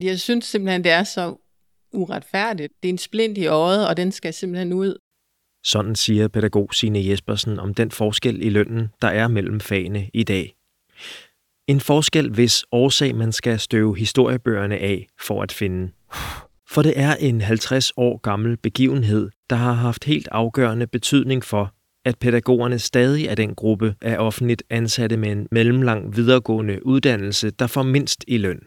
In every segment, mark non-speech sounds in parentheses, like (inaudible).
Jeg synes simpelthen, det er så uretfærdigt. Det er en splint i øjet, og den skal simpelthen ud. Sådan siger pædagog Signe Jespersen om den forskel i lønnen, der er mellem fagene i dag. En forskel, hvis årsag man skal støve historiebøgerne af for at finde. For det er en 50 år gammel begivenhed, der har haft helt afgørende betydning for, at pædagogerne stadig er den gruppe af offentligt ansatte med en mellemlang videregående uddannelse, der får mindst i løn.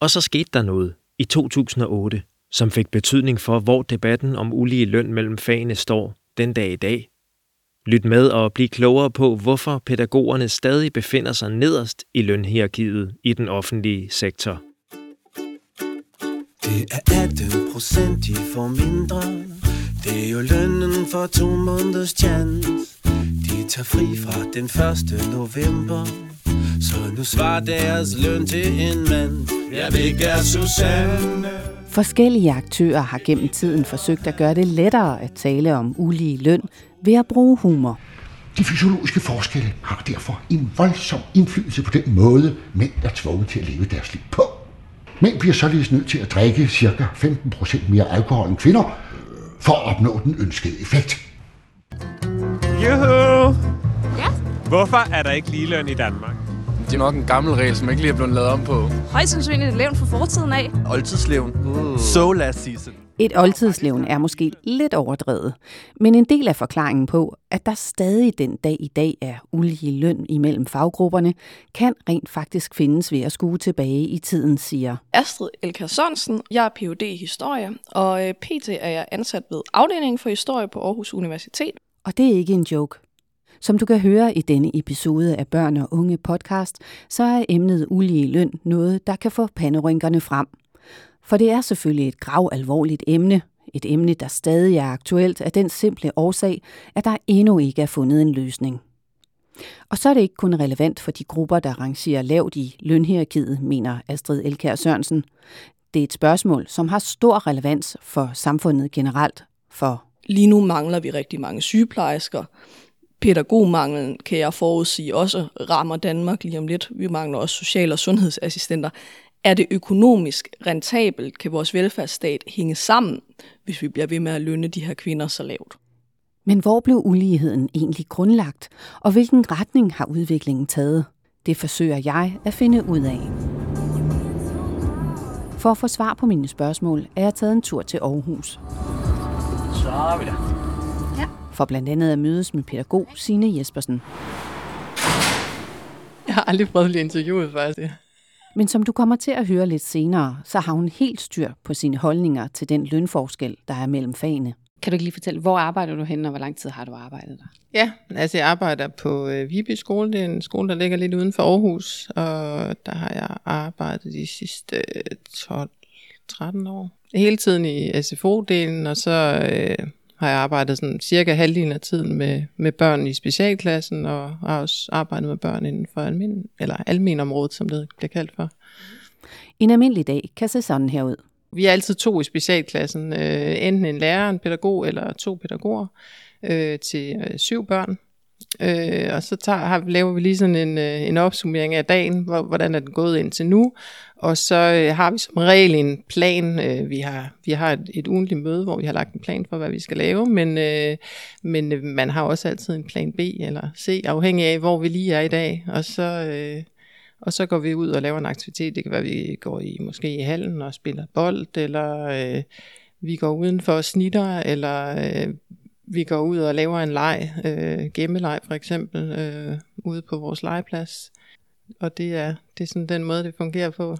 Og så skete der noget i 2008, som fik betydning for, hvor debatten om ulige løn mellem fagene står den dag i dag. Lyt med og bliv klogere på, hvorfor pædagogerne stadig befinder sig nederst i lønhierarkiet i den offentlige sektor. Det er 18 procent, de får mindre. Det er jo lønnen for to måneders chance. De tager fri fra den 1. november. Så nu svarer deres løn til en mand. Jeg vil ikke Susanne. Forskellige aktører har gennem tiden forsøgt at gøre det lettere at tale om ulige løn ved at bruge humor. De fysiologiske forskelle har derfor en voldsom indflydelse på den måde, mænd er tvunget til at leve deres liv på. Mænd bliver således nødt til at drikke ca. 15% mere alkohol end kvinder, for at opnå den ønskede effekt. Juhu! Ja? Hvorfor er der ikke ligeløn i Danmark? Det er nok en gammel regel, som ikke lige er blevet lavet om på. Højst sandsynligt et levn fra fortiden af. Oldtidslevn. Uh. So last season. Et oldtidslevn er måske lidt overdrevet, men en del af forklaringen på, at der stadig den dag i dag er ulige løn imellem faggrupperne, kan rent faktisk findes ved at skue tilbage i tiden, siger Astrid Elker Sørensen. Jeg er Ph.D. i historie, og øh, pt. er jeg ansat ved afdelingen for historie på Aarhus Universitet. Og det er ikke en joke. Som du kan høre i denne episode af Børn og Unge podcast, så er emnet ulige løn noget, der kan få panderynkerne frem. For det er selvfølgelig et grav alvorligt emne, et emne, der stadig er aktuelt af den simple årsag, at der endnu ikke er fundet en løsning. Og så er det ikke kun relevant for de grupper, der rangerer lavt i lønhierarkiet, mener Astrid Elkær Sørensen. Det er et spørgsmål, som har stor relevans for samfundet generelt, for Lige nu mangler vi rigtig mange sygeplejersker. Pædagogmanglen kan jeg forudsige også rammer Danmark lige om lidt. Vi mangler også social- og sundhedsassistenter. Er det økonomisk rentabelt? Kan vores velfærdsstat hænge sammen, hvis vi bliver ved med at lønne de her kvinder så lavt? Men hvor blev uligheden egentlig grundlagt, og hvilken retning har udviklingen taget? Det forsøger jeg at finde ud af. For at få svar på mine spørgsmål, er jeg taget en tur til Aarhus. Så er vi der. For blandt andet at mødes med pædagog Signe Jespersen. Jeg har aldrig prøvet at blive interviewet, faktisk. Men som du kommer til at høre lidt senere, så har hun helt styr på sine holdninger til den lønforskel, der er mellem fagene. Kan du ikke lige fortælle, hvor arbejder du henne, og hvor lang tid har du arbejdet der? Ja, altså jeg arbejder på øh, Viby skole. Det er en skole, der ligger lidt uden for Aarhus, og der har jeg arbejdet de sidste øh, 12-13 år. Hele tiden i SFO-delen, og så øh, har jeg arbejdet sådan cirka halvdelen af tiden med, med børn i specialklassen, og har også arbejdet med børn inden for almen, eller almen området, som det bliver kaldt for. En almindelig dag kan se sådan her ud. Vi er altid to i specialklassen, øh, enten en lærer, en pædagog eller to pædagoger øh, til øh, syv børn. Øh, og så tager, har, laver vi lige sådan en, øh, en opsummering af dagen, hvor, hvordan er den gået indtil nu. Og så øh, har vi som regel en plan. Øh, vi har, vi har et, et ugentligt møde, hvor vi har lagt en plan for, hvad vi skal lave. Men, øh, men øh, man har også altid en plan B eller C, afhængig af, hvor vi lige er i dag. Og så... Øh, og så går vi ud og laver en aktivitet. Det kan være, at vi går i måske i hallen og spiller bold, eller øh, vi går udenfor og snitter, eller øh, vi går ud og laver en leg, øh, gemmeleg for eksempel, øh, ude på vores legeplads. Og det er, det er sådan den måde, det fungerer på.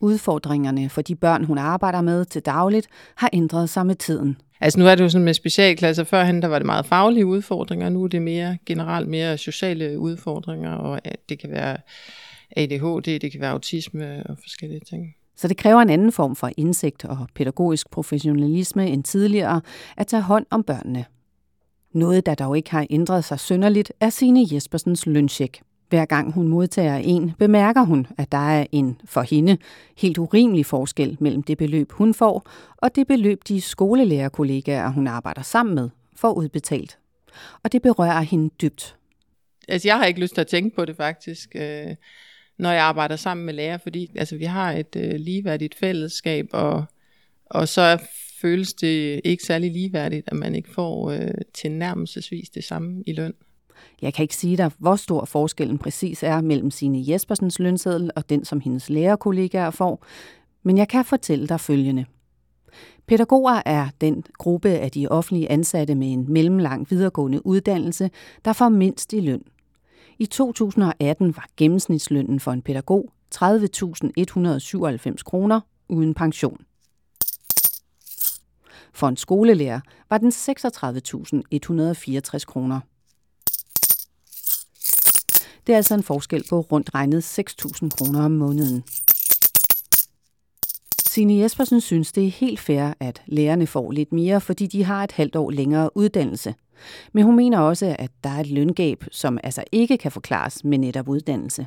Udfordringerne for de børn, hun arbejder med til dagligt, har ændret sig med tiden. Altså nu er det jo sådan med specialklasser. Førhen der var det meget faglige udfordringer, nu er det mere generelt mere sociale udfordringer, og det kan være ADHD, det kan være autisme og forskellige ting. Så det kræver en anden form for indsigt og pædagogisk professionalisme end tidligere at tage hånd om børnene. Noget, der dog ikke har ændret sig synderligt, er Signe Jespersens lønsjek. Hver gang hun modtager en, bemærker hun, at der er en for hende helt urimelig forskel mellem det beløb, hun får, og det beløb, de skolelærerkollegaer, hun arbejder sammen med, får udbetalt. Og det berører hende dybt. Altså, jeg har ikke lyst til at tænke på det faktisk. Øh når jeg arbejder sammen med lærer, fordi altså, vi har et øh, ligeværdigt fællesskab, og, og så føles det ikke særlig ligeværdigt, at man ikke får øh, tilnærmelsesvis det samme i løn. Jeg kan ikke sige dig, hvor stor forskellen præcis er mellem sine Jespersens lønseddel og den, som hendes lærerkollegaer får, men jeg kan fortælle dig følgende. Pædagoger er den gruppe af de offentlige ansatte med en mellemlang videregående uddannelse, der får mindst i løn. I 2018 var gennemsnitslønnen for en pædagog 30.197 kroner uden pension. For en skolelærer var den 36.164 kroner. Det er altså en forskel på rundt regnet 6.000 kroner om måneden. Signe Jespersen synes, det er helt fair, at lærerne får lidt mere, fordi de har et halvt år længere uddannelse. Men hun mener også, at der er et løngab, som altså ikke kan forklares med netop uddannelse.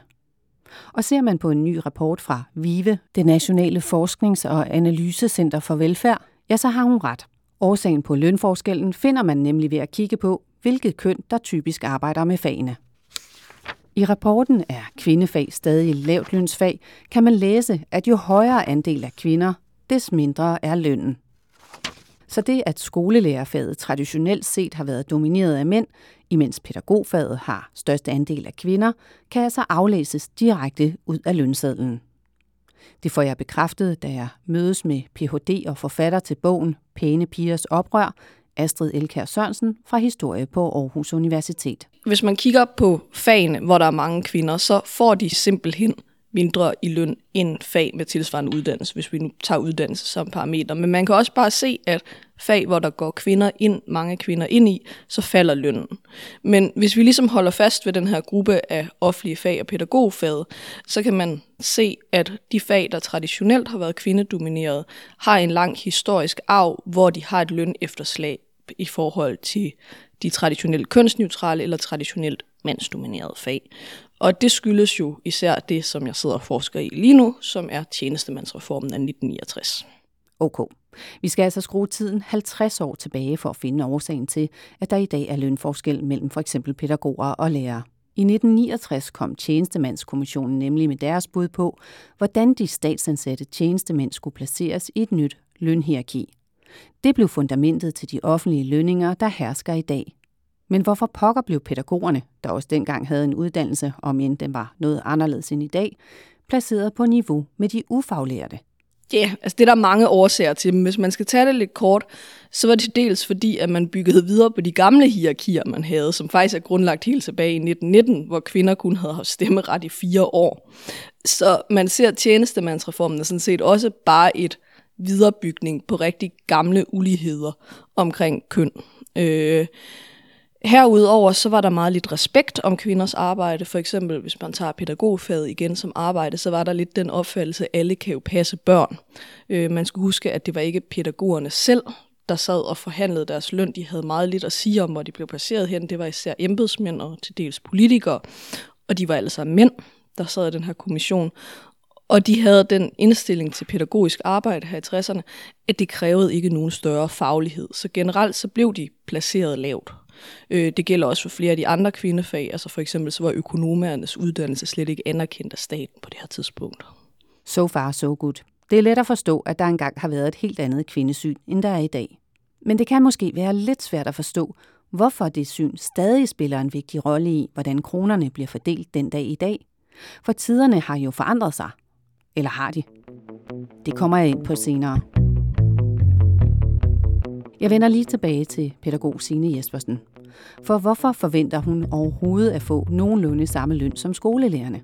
Og ser man på en ny rapport fra VIVE, det Nationale Forsknings- og Analysecenter for Velfærd, ja, så har hun ret. Årsagen på lønforskellen finder man nemlig ved at kigge på, hvilket køn, der typisk arbejder med fagene. I rapporten er kvindefag stadig lavt lønsfag, kan man læse, at jo højere andel af kvinder, des mindre er lønnen. Så det, at skolelærerfaget traditionelt set har været domineret af mænd, imens pædagogfaget har største andel af kvinder, kan altså aflæses direkte ud af lønsedlen. Det får jeg bekræftet, da jeg mødes med Ph.D. og forfatter til bogen Pæne pigers oprør, Astrid Elkær Sørensen fra Historie på Aarhus Universitet. Hvis man kigger på fagene, hvor der er mange kvinder, så får de simpelthen mindre i løn end fag med tilsvarende uddannelse, hvis vi nu tager uddannelse som parameter. Men man kan også bare se, at fag, hvor der går kvinder ind, mange kvinder ind i, så falder lønnen. Men hvis vi ligesom holder fast ved den her gruppe af offentlige fag og pædagogfaget, så kan man se, at de fag, der traditionelt har været kvindedomineret, har en lang historisk arv, hvor de har et løn efterslag i forhold til de traditionelt kønsneutrale eller traditionelt mandsdominerede fag. Og det skyldes jo især det, som jeg sidder og forsker i lige nu, som er tjenestemandsreformen af 1969. Okay. Vi skal altså skrue tiden 50 år tilbage for at finde årsagen til, at der i dag er lønforskel mellem for eksempel pædagoger og lærere. I 1969 kom Tjenestemandskommissionen nemlig med deres bud på, hvordan de statsansatte tjenestemænd skulle placeres i et nyt lønhierarki. Det blev fundamentet til de offentlige lønninger, der hersker i dag. Men hvorfor pokker blev pædagogerne, der også dengang havde en uddannelse, om end den var noget anderledes end i dag, placeret på niveau med de ufaglærte? Ja, yeah, altså det er der mange årsager til, men hvis man skal tage det lidt kort, så var det dels fordi, at man byggede videre på de gamle hierarkier, man havde, som faktisk er grundlagt helt tilbage i 1919, hvor kvinder kun havde haft stemmeret i fire år. Så man ser tjenestemandsreformen er sådan set også bare et viderebygning på rigtig gamle uligheder omkring køn. Øh, Herudover så var der meget lidt respekt om kvinders arbejde. For eksempel, hvis man tager pædagogfaget igen som arbejde, så var der lidt den opfattelse, at alle kan jo passe børn. Øh, man skulle huske, at det var ikke pædagogerne selv, der sad og forhandlede deres løn. De havde meget lidt at sige om, hvor de blev placeret hen. Det var især embedsmænd og til dels politikere. Og de var altså mænd, der sad i den her kommission. Og de havde den indstilling til pædagogisk arbejde her i 60'erne, at det krævede ikke nogen større faglighed. Så generelt så blev de placeret lavt. Øh, det gælder også for flere af de andre kvindefag. Altså for eksempel så var økonomernes uddannelse slet ikke anerkendt af staten på det her tidspunkt. So far, so good. Det er let at forstå, at der engang har været et helt andet kvindesyn, end der er i dag. Men det kan måske være lidt svært at forstå, hvorfor det syn stadig spiller en vigtig rolle i, hvordan kronerne bliver fordelt den dag i dag. For tiderne har jo forandret sig. Eller har de? Det kommer jeg ind på senere. Jeg vender lige tilbage til pædagog Signe Jespersen. For hvorfor forventer hun overhovedet at få nogenlunde samme løn som skolelærerne?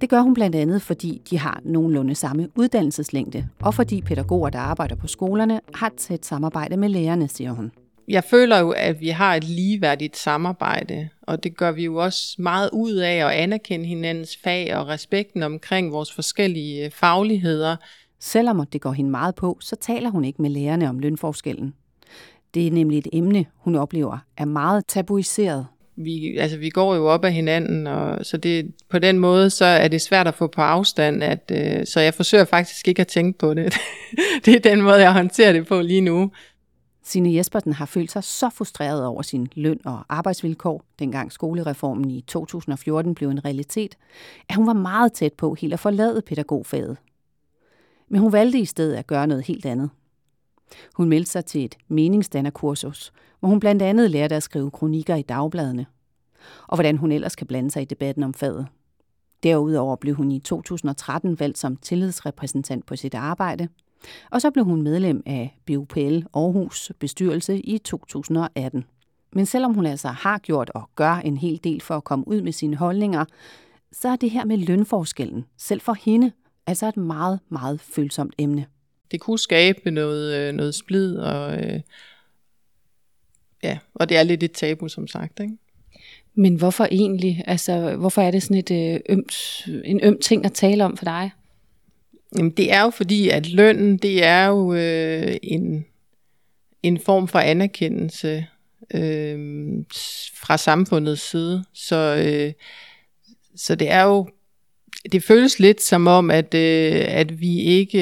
Det gør hun blandt andet, fordi de har nogenlunde samme uddannelseslængde, og fordi pædagoger, der arbejder på skolerne, har tæt samarbejde med lærerne, siger hun. Jeg føler jo, at vi har et ligeværdigt samarbejde, og det gør vi jo også meget ud af at anerkende hinandens fag og respekten omkring vores forskellige fagligheder. Selvom det går hende meget på, så taler hun ikke med lærerne om lønforskellen. Det er nemlig et emne, hun oplever er meget tabuiseret. Vi, altså, vi går jo op af hinanden, og så det, på den måde så er det svært at få på afstand, at, øh, så jeg forsøger faktisk ikke at tænke på det. (laughs) det er den måde, jeg håndterer det på lige nu. Signe Jespersen har følt sig så frustreret over sin løn og arbejdsvilkår, dengang skolereformen i 2014 blev en realitet, at hun var meget tæt på helt at forlade pædagogfaget. Men hun valgte i stedet at gøre noget helt andet. Hun meldte sig til et meningsdannerkursus, hvor hun blandt andet lærte at skrive kronikker i dagbladene, og hvordan hun ellers kan blande sig i debatten om faget. Derudover blev hun i 2013 valgt som tillidsrepræsentant på sit arbejde, og så blev hun medlem af BUPL Aarhus bestyrelse i 2018. Men selvom hun altså har gjort og gør en hel del for at komme ud med sine holdninger, så er det her med lønforskellen, selv for hende, altså et meget, meget følsomt emne. Det kunne skabe noget, øh, noget splid, og, øh, ja, og det er lidt et tabu, som sagt. Ikke? Men hvorfor egentlig? Altså, hvorfor er det sådan et øh, ømt, en øm ting at tale om for dig? Jamen, det er jo fordi, at lønnen, det er jo øh, en, en form for anerkendelse øh, fra samfundets side. Så, øh, så det er jo, det føles lidt som om, at, øh, at vi ikke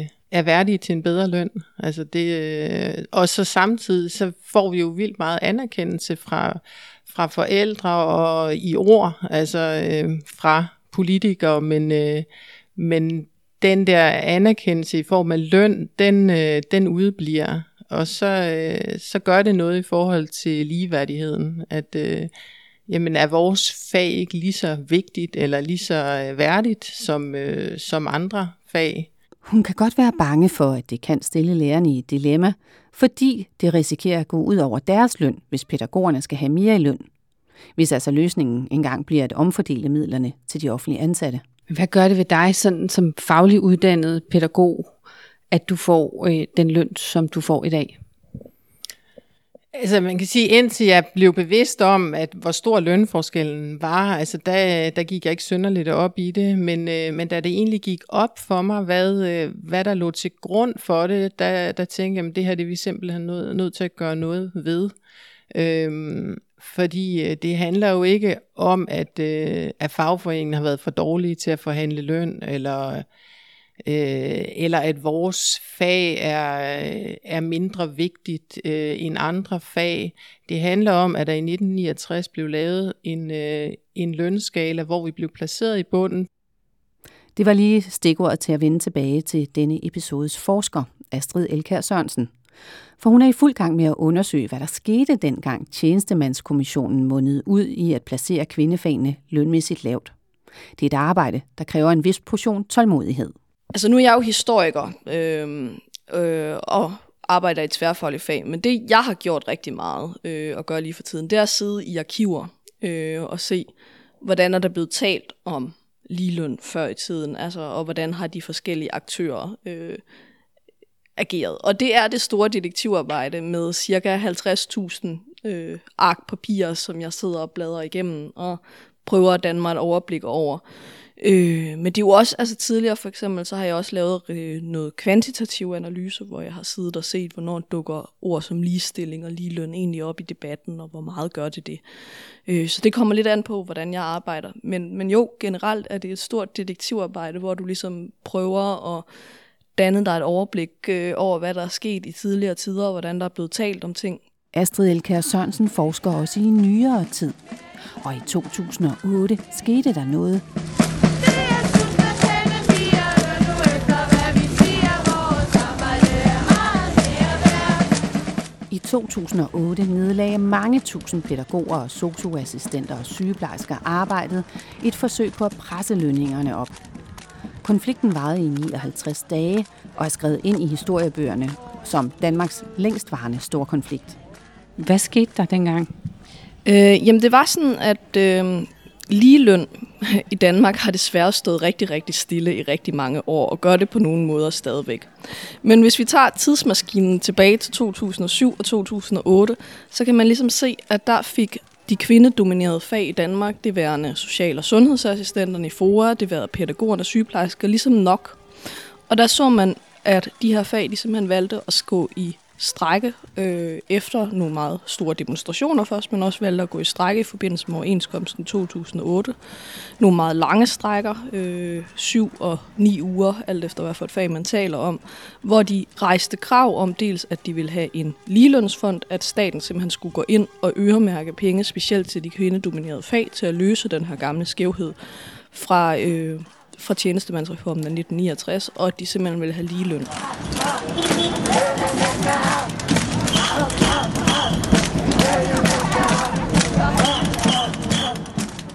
øh, er værdige til en bedre løn. Altså det, øh, og så samtidig, så får vi jo vildt meget anerkendelse fra, fra forældre og i ord, altså øh, fra politikere, men, øh, men den der anerkendelse i form af løn, den, øh, den udbliver. Og så, øh, så gør det noget i forhold til ligeværdigheden, at øh, jamen, er vores fag ikke lige så vigtigt eller lige så øh, værdigt som, øh, som andre fag. Hun kan godt være bange for, at det kan stille lærerne i et dilemma, fordi det risikerer at gå ud over deres løn, hvis pædagogerne skal have mere i løn. Hvis altså løsningen engang bliver at omfordele midlerne til de offentlige ansatte. Hvad gør det ved dig sådan, som faglig uddannet pædagog, at du får øh, den løn, som du får i dag? Altså man kan sige, indtil jeg blev bevidst om, at hvor stor lønforskellen var, altså der, der gik jeg ikke synderligt op i det, men, øh, men da det egentlig gik op for mig, hvad, øh, hvad der lå til grund for det, der, der tænkte jeg, at det her det er vi simpelthen nødt, nødt til at gøre noget ved. Øhm, fordi øh, det handler jo ikke om, at, øh, at fagforeningen har været for dårlige til at forhandle løn, eller, øh, eller at vores fag er, øh, er mindre vigtigt øh, end andre fag. Det handler om, at der i 1969 blev lavet en, øh, en lønskala, hvor vi blev placeret i bunden. Det var lige stikordet til at vende tilbage til denne episodes forsker, Astrid Elkær Sørensen. For hun er i fuld gang med at undersøge, hvad der skete dengang tjenestemandskommissionen mundede ud i at placere kvindefagene lønmæssigt lavt. Det er et arbejde, der kræver en vis portion tålmodighed. Altså nu er jeg jo historiker øh, øh, og arbejder i tværfaglige fag, men det jeg har gjort rigtig meget øh, og gør lige for tiden, det er at sidde i arkiver øh, og se, hvordan er der blevet talt om ligeløn før i tiden, altså, og hvordan har de forskellige aktører øh, ageret. Og det er det store detektivarbejde med cirka 50.000 øh, ark papirer, som jeg sidder og bladrer igennem og prøver at danne mig et overblik over. Øh, men det er jo også, altså tidligere for eksempel, så har jeg også lavet øh, noget kvantitativ analyse, hvor jeg har siddet og set, hvornår dukker ord som ligestilling og ligeløn egentlig op i debatten, og hvor meget gør det det. Øh, så det kommer lidt an på, hvordan jeg arbejder. Men, men jo, generelt er det et stort detektivarbejde, hvor du ligesom prøver at danne dig et overblik øh, over, hvad der er sket i tidligere tider, og hvordan der er blevet talt om ting. Astrid Elkær Sørensen forsker også i nyere tid. Og i 2008 skete der noget. 2008 nedlagde mange tusind pædagoger og socioassistenter og sygeplejersker arbejdet i et forsøg på at presse lønningerne op. Konflikten varede i 59 dage og er skrevet ind i historiebøgerne som Danmarks længstvarende store konflikt. Hvad skete der dengang? Øh, jamen det var sådan, at øh, ligeløn (laughs) i Danmark har desværre stået rigtig, rigtig stille i rigtig mange år, og gør det på nogle måder stadigvæk. Men hvis vi tager tidsmaskinen tilbage til 2007 og 2008, så kan man ligesom se, at der fik de kvindedominerede fag i Danmark, det værende social- og sundhedsassistenterne i FOA, det værende pædagogerne og sygeplejersker, ligesom nok. Og der så man, at de her fag, de simpelthen valgte at gå i strække øh, efter nogle meget store demonstrationer først, men også valgte at gå i strække i forbindelse med overenskomsten 2008. Nogle meget lange strækker, øh, syv og ni uger, alt efter hvad for et fag man taler om, hvor de rejste krav om dels, at de ville have en ligelønsfond, at staten simpelthen skulle gå ind og øremærke penge, specielt til de kvindedominerede fag, til at løse den her gamle skævhed fra, øh, fra tjenestemandsreformen af 1969, og at de simpelthen ville have ligeløn.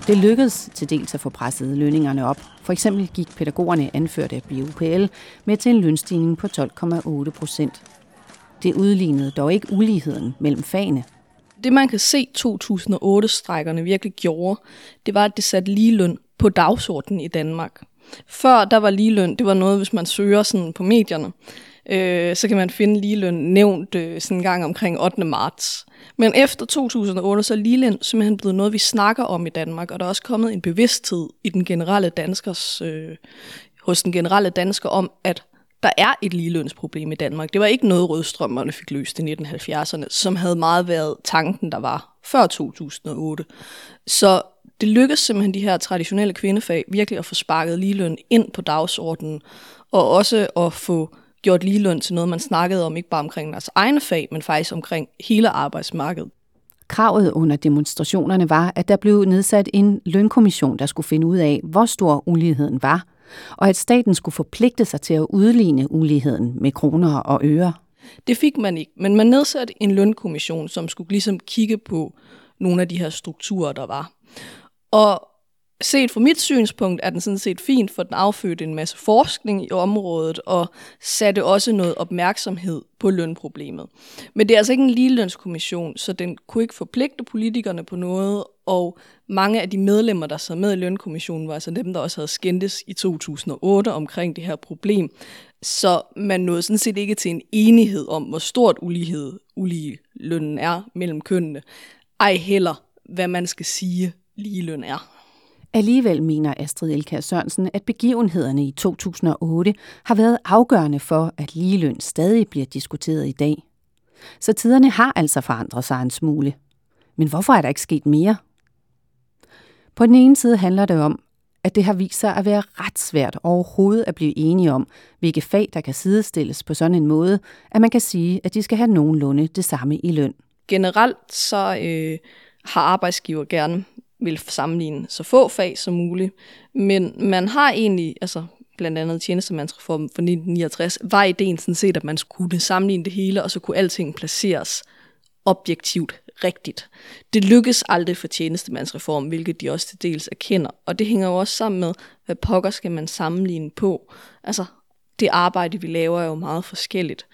Det lykkedes til dels at få presset lønningerne op. For eksempel gik pædagogerne anført af BUPL med til en lønstigning på 12,8 procent. Det udlignede dog ikke uligheden mellem fagene. Det man kan se 2008-strækkerne virkelig gjorde, det var, at det satte ligeløn på dagsordenen i Danmark. Før der var ligeløn, det var noget, hvis man søger sådan på medierne, øh, så kan man finde ligeløn nævnt øh, sådan en gang omkring 8. marts. Men efter 2008, så er ligeløn simpelthen blevet noget, vi snakker om i Danmark, og der er også kommet en bevidsthed i den generelle danskers, øh, hos den generelle dansker om, at der er et ligelønsproblem i Danmark. Det var ikke noget rødstrømmerne fik løst i 1970'erne, som havde meget været tanken, der var før 2008. Så det lykkedes simpelthen de her traditionelle kvindefag virkelig at få sparket ligeløn ind på dagsordenen, og også at få gjort ligeløn til noget, man snakkede om, ikke bare omkring deres egne fag, men faktisk omkring hele arbejdsmarkedet. Kravet under demonstrationerne var, at der blev nedsat en lønkommission, der skulle finde ud af, hvor stor uligheden var, og at staten skulle forpligte sig til at udligne uligheden med kroner og øre. Det fik man ikke, men man nedsatte en lønkommission, som skulle ligesom kigge på nogle af de her strukturer, der var. Og set fra mit synspunkt er den sådan set fint, for den affødte en masse forskning i området og satte også noget opmærksomhed på lønproblemet. Men det er altså ikke en ligelønskommission, så den kunne ikke forpligte politikerne på noget, og mange af de medlemmer, der sad med i lønkommissionen, var altså dem, der også havde skændtes i 2008 omkring det her problem. Så man nåede sådan set ikke til en enighed om, hvor stort ulighed ulige lønnen er mellem kønnene. Ej heller, hvad man skal sige, ligeløn er. Alligevel mener Astrid Elkær Sørensen, at begivenhederne i 2008 har været afgørende for, at ligeløn stadig bliver diskuteret i dag. Så tiderne har altså forandret sig en smule. Men hvorfor er der ikke sket mere? På den ene side handler det om, at det har vist sig at være ret svært overhovedet at blive enige om, hvilke fag, der kan sidestilles på sådan en måde, at man kan sige, at de skal have nogenlunde det samme i løn. Generelt så øh, har arbejdsgiver gerne vil sammenligne så få fag som muligt. Men man har egentlig, altså blandt andet tjenestemandsreformen fra 1969, var ideen sådan set, at man skulle sammenligne det hele, og så kunne alting placeres objektivt rigtigt. Det lykkes aldrig for tjenestemandsreformen, hvilket de også til dels erkender. Og det hænger jo også sammen med, hvad pokker skal man sammenligne på. Altså, det arbejde, vi laver, er jo meget forskelligt.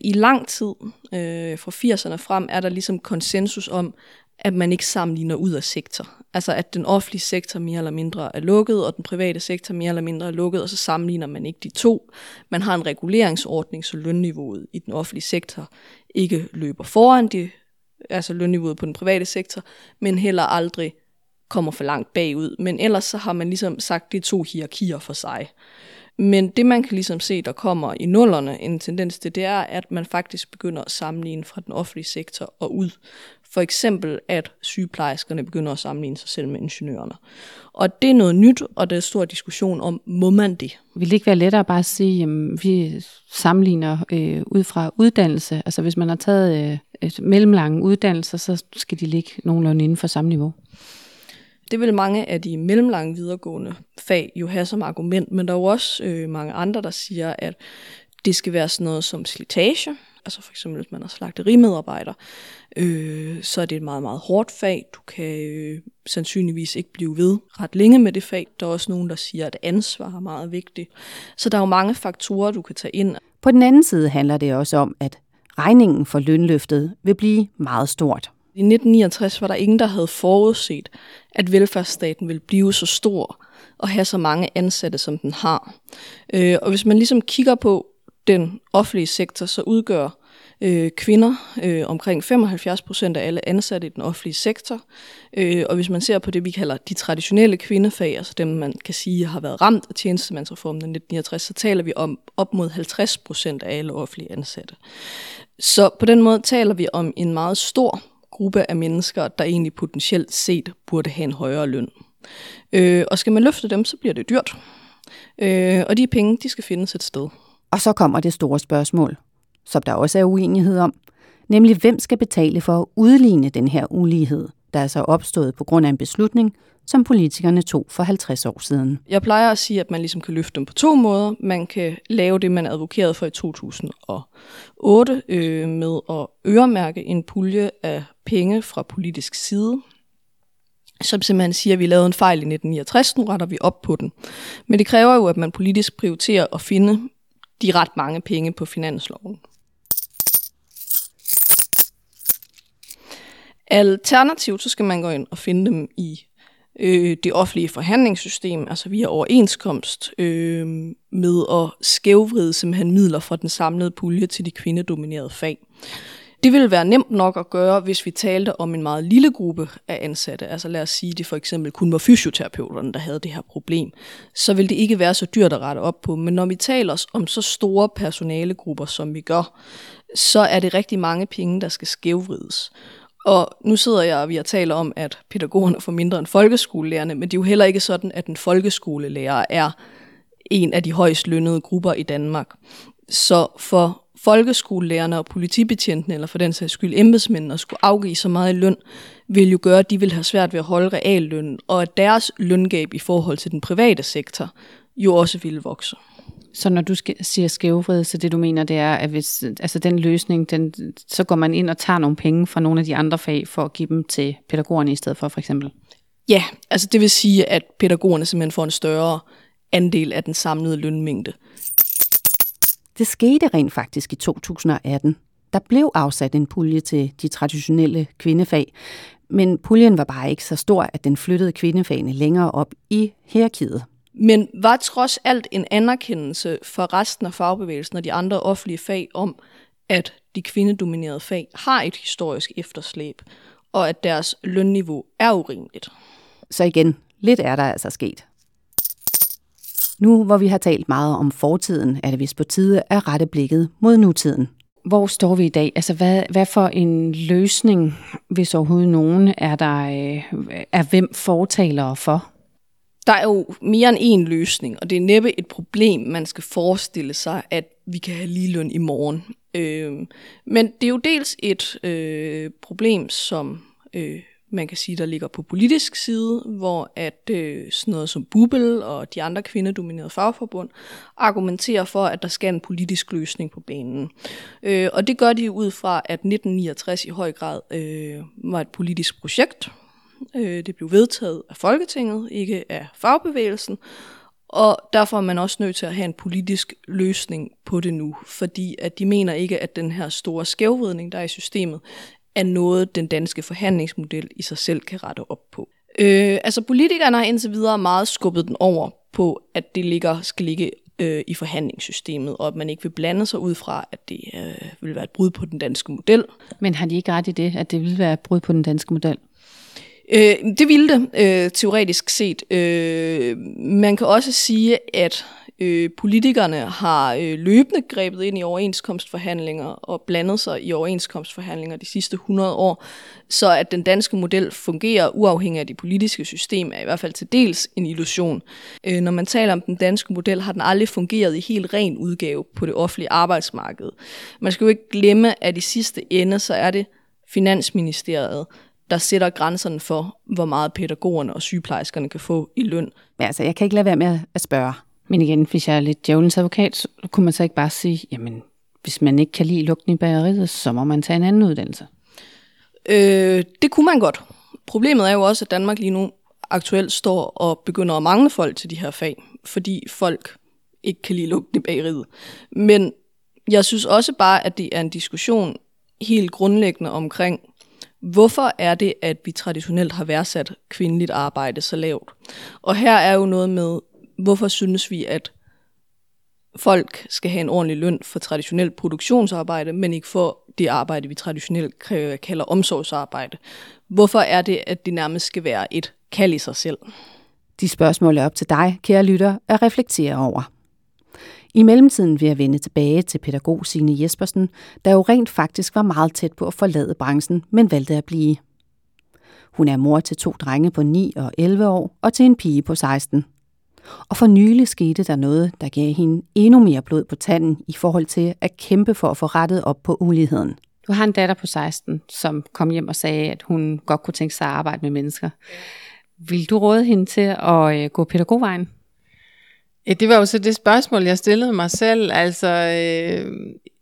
I lang tid, øh, fra 80'erne frem, er der ligesom konsensus om, at man ikke sammenligner ud af sektor. Altså at den offentlige sektor mere eller mindre er lukket, og den private sektor mere eller mindre er lukket, og så sammenligner man ikke de to. Man har en reguleringsordning, så lønniveauet i den offentlige sektor ikke løber foran det, altså lønniveauet på den private sektor, men heller aldrig kommer for langt bagud. Men ellers så har man ligesom sagt, det er to hierarkier for sig. Men det man kan ligesom se, der kommer i nullerne, en tendens til, det er, at man faktisk begynder at sammenligne fra den offentlige sektor og ud. For eksempel, at sygeplejerskerne begynder at sammenligne sig selv med ingeniørerne. Og det er noget nyt, og der er stor diskussion om, må man det? Vil det ikke være lettere bare at sige, at vi sammenligner øh, ud fra uddannelse? Altså hvis man har taget øh, et mellemlange uddannelse, så skal de ligge nogenlunde inden for samme niveau? Det vil mange af de mellemlange videregående fag jo have som argument, men der er jo også øh, mange andre, der siger, at det skal være sådan noget som slitage, altså for eksempel hvis man er slagterimedarbejder, øh, så er det et meget, meget hårdt fag. Du kan øh, sandsynligvis ikke blive ved ret længe med det fag. Der er også nogen, der siger, at ansvar er meget vigtigt. Så der er jo mange faktorer, du kan tage ind. På den anden side handler det også om, at regningen for lønløftet vil blive meget stort. I 1969 var der ingen, der havde forudset, at velfærdsstaten ville blive så stor og have så mange ansatte, som den har. Øh, og hvis man ligesom kigger på den offentlige sektor, så udgør øh, kvinder øh, omkring 75 procent af alle ansatte i den offentlige sektor. Øh, og hvis man ser på det, vi kalder de traditionelle kvindefag, altså dem, man kan sige har været ramt af tjenestemandsreformen i 1969, så taler vi om op mod 50 procent af alle offentlige ansatte. Så på den måde taler vi om en meget stor gruppe af mennesker, der egentlig potentielt set burde have en højere løn. Øh, og skal man løfte dem, så bliver det dyrt. Øh, og de penge, de skal findes et sted. Og så kommer det store spørgsmål, som der også er uenighed om, nemlig hvem skal betale for at udligne den her ulighed, der er så opstået på grund af en beslutning, som politikerne tog for 50 år siden. Jeg plejer at sige, at man ligesom kan løfte dem på to måder. Man kan lave det, man advokerede for i 2008, øh, med at øremærke en pulje af penge fra politisk side, som simpelthen siger, at vi lavede en fejl i 1969, nu retter vi op på den. Men det kræver jo, at man politisk prioriterer at finde de ret mange penge på finansloven. Alternativt så skal man gå ind og finde dem i øh, det offentlige forhandlingssystem, altså via overenskomst, øh, med at skævvride simpelthen midler fra den samlede pulje til de kvindedominerede fag. Det ville være nemt nok at gøre, hvis vi talte om en meget lille gruppe af ansatte. Altså lad os sige, at det for eksempel kun var fysioterapeuterne, der havde det her problem. Så ville det ikke være så dyrt at rette op på. Men når vi taler os om så store personalegrupper, som vi gør, så er det rigtig mange penge, der skal skævvrides. Og nu sidder jeg og vi har talt om, at pædagogerne får mindre end folkeskolelærerne, men det er jo heller ikke sådan, at en folkeskolelærer er en af de højst lønnede grupper i Danmark. Så for folkeskolelærerne og politibetjentene, eller for den sags skyld embedsmændene, at skulle afgive så meget i løn, vil jo gøre, at de vil have svært ved at holde reallønnen, og at deres løngab i forhold til den private sektor jo også ville vokse. Så når du siger skævvrid, så det du mener, det er, at hvis altså den løsning, den, så går man ind og tager nogle penge fra nogle af de andre fag for at give dem til pædagogerne i stedet for, for eksempel? Ja, altså det vil sige, at pædagogerne simpelthen får en større andel af den samlede lønmængde. Det skete rent faktisk i 2018. Der blev afsat en pulje til de traditionelle kvindefag, men puljen var bare ikke så stor, at den flyttede kvindefagene længere op i hierarkiet. Men var trods alt en anerkendelse for resten af fagbevægelsen og de andre offentlige fag om, at de kvindedominerede fag har et historisk efterslæb, og at deres lønniveau er urimeligt. Så igen, lidt er der altså sket. Nu hvor vi har talt meget om fortiden, er det vist på tide at rette blikket mod nutiden. Hvor står vi i dag? Altså, hvad, hvad for en løsning, hvis overhovedet nogen, er der øh, er hvem fortalere for? Der er jo mere end én løsning, og det er næppe et problem, man skal forestille sig, at vi kan have ligeløn i morgen. Øh, men det er jo dels et øh, problem, som øh, man kan sige, der ligger på politisk side, hvor at øh, sådan noget som Bubel og de andre kvindedominerede fagforbund argumenterer for, at der skal en politisk løsning på banen. Øh, og det gør de ud fra, at 1969 i høj grad øh, var et politisk projekt. Øh, det blev vedtaget af Folketinget, ikke af fagbevægelsen, og derfor er man også nødt til at have en politisk løsning på det nu, fordi at de mener ikke, at den her store skævvridning, der er i systemet, er noget, den danske forhandlingsmodel i sig selv kan rette op på. Øh, altså politikerne har indtil videre meget skubbet den over på, at det ligger, skal ligge øh, i forhandlingssystemet, og at man ikke vil blande sig ud fra, at det øh, vil være et brud på den danske model. Men har de ikke ret i det, at det vil være et brud på den danske model? Øh, det ville det, øh, teoretisk set. Øh, man kan også sige, at øh, politikerne har øh, løbende grebet ind i overenskomstforhandlinger og blandet sig i overenskomstforhandlinger de sidste 100 år, så at den danske model fungerer uafhængig af det politiske system, er i hvert fald til dels en illusion. Øh, når man taler om den danske model, har den aldrig fungeret i helt ren udgave på det offentlige arbejdsmarked. Man skal jo ikke glemme, at i sidste ende, så er det Finansministeriet, der sætter grænserne for, hvor meget pædagogerne og sygeplejerskerne kan få i løn. Ja, altså, jeg kan ikke lade være med at spørge. Men igen, hvis jeg er lidt djævelens advokat, så kunne man så ikke bare sige, jamen, hvis man ikke kan lide lugten i bageriet, så må man tage en anden uddannelse. Øh, det kunne man godt. Problemet er jo også, at Danmark lige nu aktuelt står og begynder at mangle folk til de her fag, fordi folk ikke kan lide lugten i bageriet. Men jeg synes også bare, at det er en diskussion helt grundlæggende omkring, hvorfor er det, at vi traditionelt har værdsat kvindeligt arbejde så lavt? Og her er jo noget med, hvorfor synes vi, at folk skal have en ordentlig løn for traditionelt produktionsarbejde, men ikke for det arbejde, vi traditionelt kalder omsorgsarbejde. Hvorfor er det, at det nærmest skal være et kald i sig selv? De spørgsmål er op til dig, kære lytter, at reflektere over. I mellemtiden vil jeg vende tilbage til pædagog Signe Jespersen, der jo rent faktisk var meget tæt på at forlade branchen, men valgte at blive. Hun er mor til to drenge på 9 og 11 år og til en pige på 16. Og for nylig skete der noget, der gav hende endnu mere blod på tanden i forhold til at kæmpe for at få rettet op på uligheden. Du har en datter på 16, som kom hjem og sagde, at hun godt kunne tænke sig at arbejde med mennesker. Vil du råde hende til at øh, gå pædagogvejen? Ja, det var jo så det spørgsmål, jeg stillede mig selv. Altså, øh,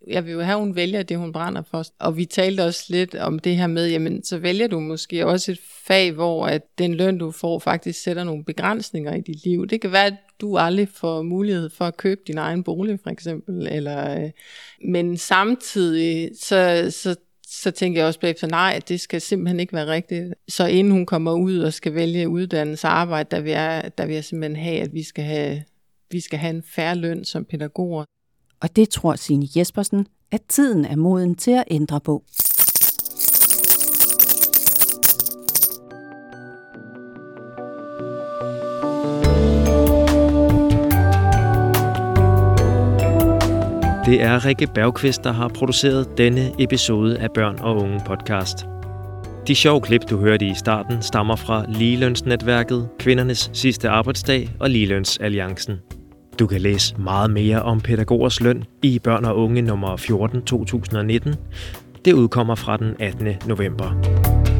jeg vil jo have, at hun vælger det, hun brænder for. Og vi talte også lidt om det her med, jamen, så vælger du måske også et fag, hvor at den løn, du får, faktisk sætter nogle begrænsninger i dit liv. Det kan være, at du aldrig får mulighed for at købe din egen bolig, for eksempel. Eller, øh, men samtidig, så, så så tænker jeg også bagefter, nej, det skal simpelthen ikke være rigtigt. Så inden hun kommer ud og skal vælge uddannelse og arbejde, der vil, jeg, der vil jeg simpelthen have, at vi skal have, vi skal have en færre løn som pædagoger. Og det tror Signe Jespersen, at tiden er moden til at ændre på. Det er Rikke Bergqvist, der har produceret denne episode af Børn og Unge podcast. De sjove klip, du hørte i starten, stammer fra Ligelønsnetværket, Kvindernes Sidste Arbejdsdag og Ligelønsalliancen. Du kan læse meget mere om pædagogers løn i Børn og Unge nummer 14 2019. Det udkommer fra den 18. november.